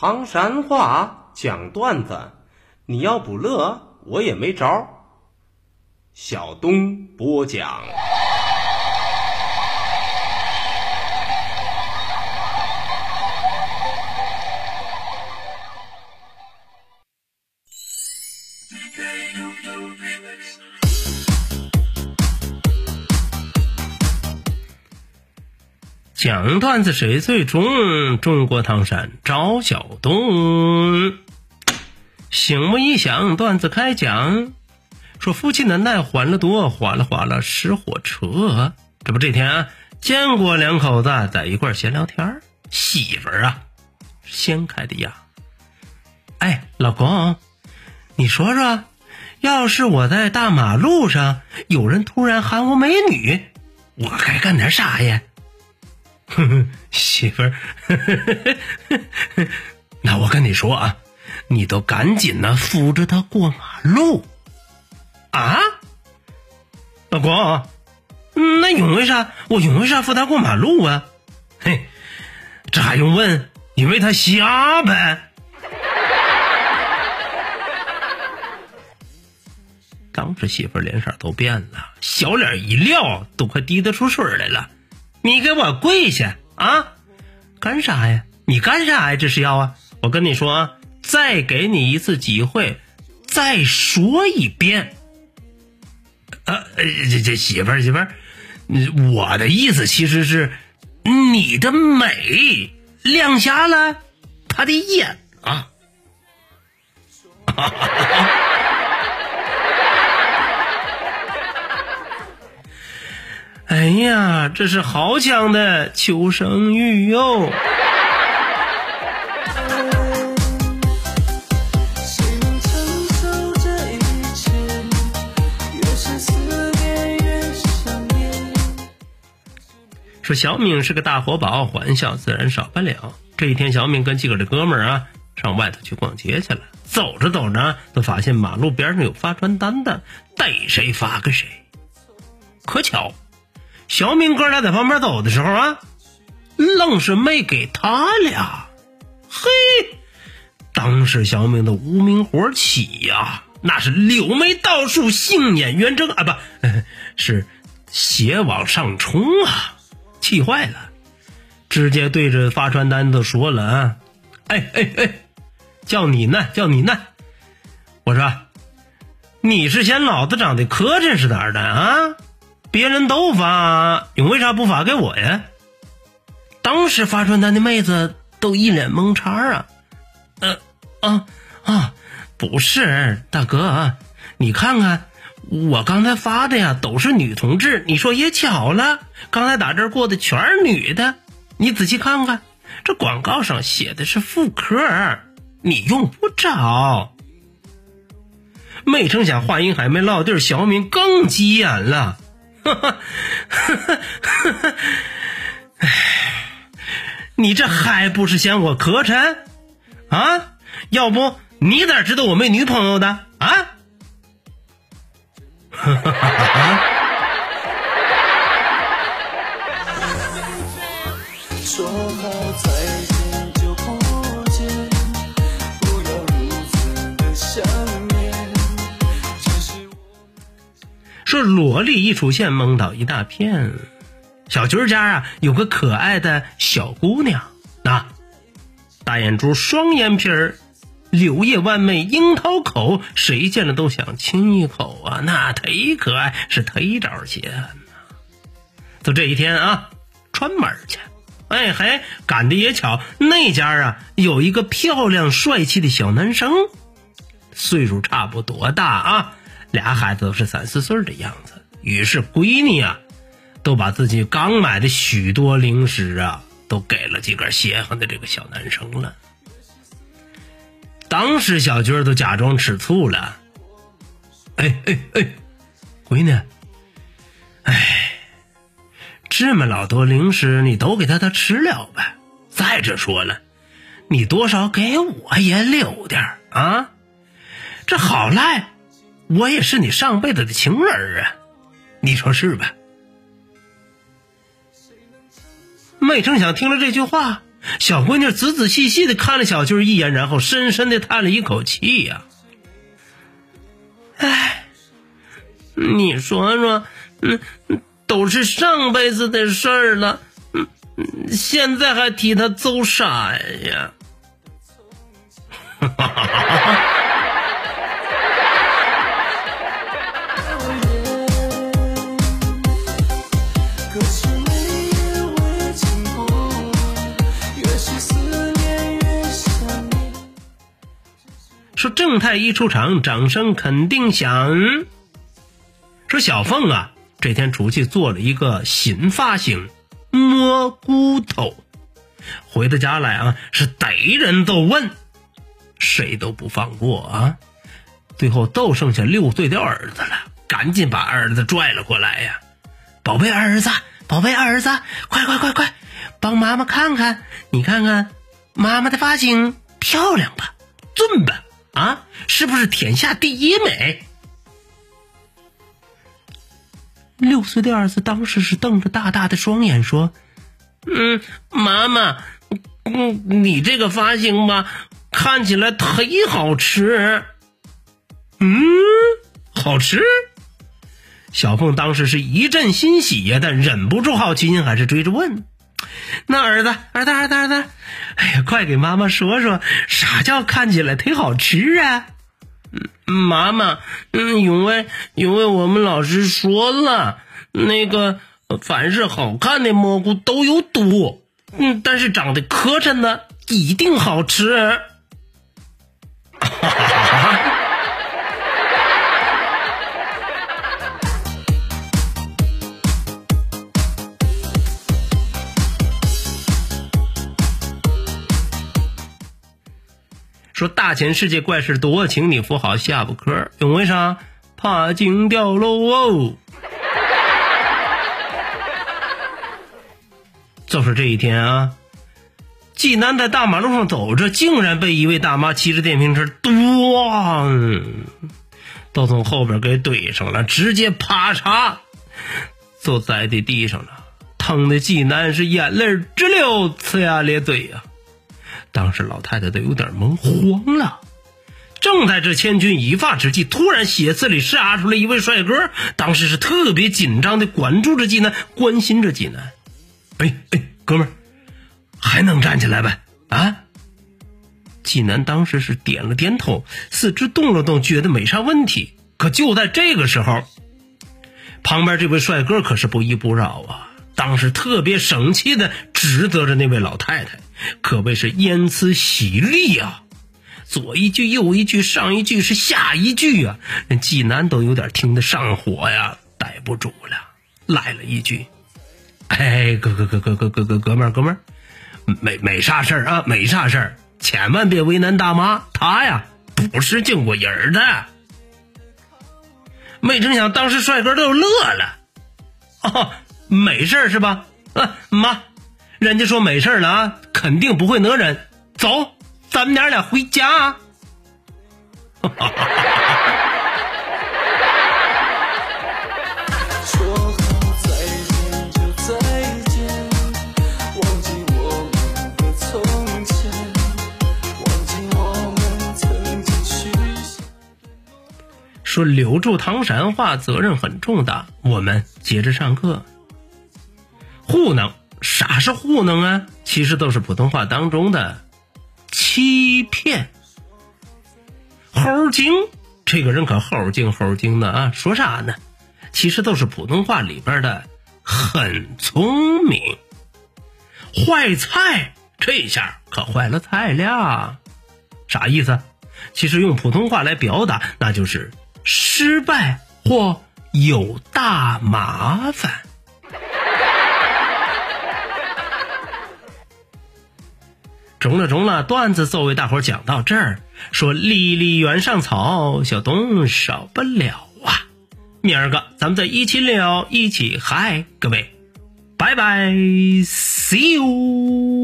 唐山话讲段子，你要不乐，我也没招。小东播讲。讲段子谁最中？中国唐山赵小东。醒目一响，段子开讲。说夫妻难耐欢乐多，哗啦哗啦是火车。这不这天啊，建国两口子在一块闲聊天媳妇儿啊，先开的呀。哎，老公，你说说，要是我在大马路上有人突然喊我美女，我该干点啥呀？哼哼，媳妇儿，那我跟你说啊，你都赶紧的扶着他过马路啊，老公，那因为啥？我因为啥扶他过马路啊？嘿，这还用问？因为他瞎呗。当时媳妇儿脸色都变了，小脸一撂，都快滴得出水来了。你给我跪下啊！干啥呀？你干啥呀？这是要啊！我跟你说啊，再给你一次机会，再说一遍。呃，这这媳妇儿媳妇儿，我的意思其实是，你的美亮瞎了他的眼啊！哈哈哈哈哎呀，这是好强的求生欲哟！说小敏是个大活宝，欢笑自然少不了。这一天，小敏跟几个的哥们儿啊，上外头去逛街去了。走着走着，都发现马路边上有发传单的，逮谁发给谁。可巧。小明哥俩在旁边走的时候啊，愣是没给他俩。嘿，当时小明的无名火起呀，那是柳眉倒竖，杏眼圆睁啊，不 是血往上冲啊，气坏了，直接对着发传单的说了啊，哎哎哎，叫你呢，叫你呢，我说你是嫌老子长得磕碜是咋的啊？别人都发，你为啥不发给我呀？当时发传单的妹子都一脸懵叉啊！呃啊啊，不是大哥，你看看我刚才发的呀，都是女同志。你说也巧了，刚才打这过的全是女的。你仔细看看，这广告上写的是妇科，你用不着。没成想话音还没落地，小敏更急眼了。哈哈，哈哈，哎，你这还不是嫌我磕碜啊？要不你咋知道我没女朋友的啊？哈哈哈！说好再见说萝莉一出现，蒙倒一大片。小军家啊，有个可爱的小姑娘，啊，大眼珠，双眼皮儿，柳叶弯眉，樱桃口，谁见了都想亲一口啊！那忒可爱，是忒招嫌呐。就这一天啊，串门去，哎嘿，赶的也巧，那家啊有一个漂亮帅气的小男生，岁数差不多大啊。俩孩子都是三四岁的样子，于是闺女啊，都把自己刚买的许多零食啊，都给了几个稀罕的这个小男生了。当时小军都假装吃醋了，哎哎哎，闺女，哎，这么老多零食你都给他他吃了呗？再者说了，你多少给我也留点啊，这好赖。我也是你上辈子的情人啊，你说是吧？没成想听了这句话，小闺女仔仔细细的看了小军一眼，然后深深的叹了一口气呀。哎，你说说，嗯，都是上辈子的事儿了，嗯，现在还替他走啥呀？哈哈哈哈太一出场，掌声肯定响。说小凤啊，这天出去做了一个新发型，摸骨头。回到家来啊，是逮人都问，谁都不放过啊。最后都剩下六岁的儿子了，赶紧把儿子拽了过来呀！宝贝儿子，宝贝儿子，快快快快，帮妈妈看看，你看看妈妈的发型漂亮吧，俊吧？啊，是不是天下第一美？六岁的儿子当时是瞪着大大的双眼说：“嗯，妈妈，嗯，你这个发型吧，看起来忒好吃。嗯，好吃。”小凤当时是一阵欣喜呀，但忍不住好奇心，还是追着问。那儿子，儿子，儿子，儿子，哎呀，快给妈妈说说，啥叫看起来忒好吃啊？妈妈，嗯，因为因为我们老师说了，那个凡是好看的蘑菇都有毒，嗯，但是长得磕碜的一定好吃。哈哈哈说大千世界怪事多，请你扶好下巴颏因为啥？怕惊掉喽哦！就是这一天啊，济南在大马路上走着，竟然被一位大妈骑着电瓶车，咣，都从后边给怼上了，直接啪嚓，就栽在地上了，疼的济南是眼泪直流，呲牙咧嘴呀。当时老太太都有点懵慌了，正在这千钧一发之际，突然血丝里杀出来一位帅哥，当时是特别紧张的关注着济南，关心着济南。哎哎，哥们儿，还能站起来呗？啊！济南当时是点了点头，四肢动了动，觉得没啥问题。可就在这个时候，旁边这位帅哥可是不依不饶啊，当时特别生气的指责着那位老太太。可谓是言辞犀利呀，左一句右一句，上一句是下一句啊，人济南都有点听得上火呀，待不住了，来了一句：“哎，哥哥哥哥哥哥哥哥们儿哥们儿，没没啥事儿啊，没啥事儿，千万别为难大妈，她呀不是经过人的。”没成想，当时帅哥都乐了，哦，没事是吧？啊，妈。人家说没事了啊，肯定不会讹人。走，咱们娘俩回家。说留住唐山话责任很重大，我们接着上课。糊弄。啥是糊弄啊？其实都是普通话当中的欺骗。猴精，这个人可猴精猴精的啊！说啥呢？其实都是普通话里边的很聪明。坏菜，这下可坏了菜了。啥意思？其实用普通话来表达，那就是失败或有大麻烦。中了中了，段子作为大伙讲到这儿，说离离原上草，小东少不了啊。明儿个咱们再一起聊，一起嗨，各位，拜拜，see you。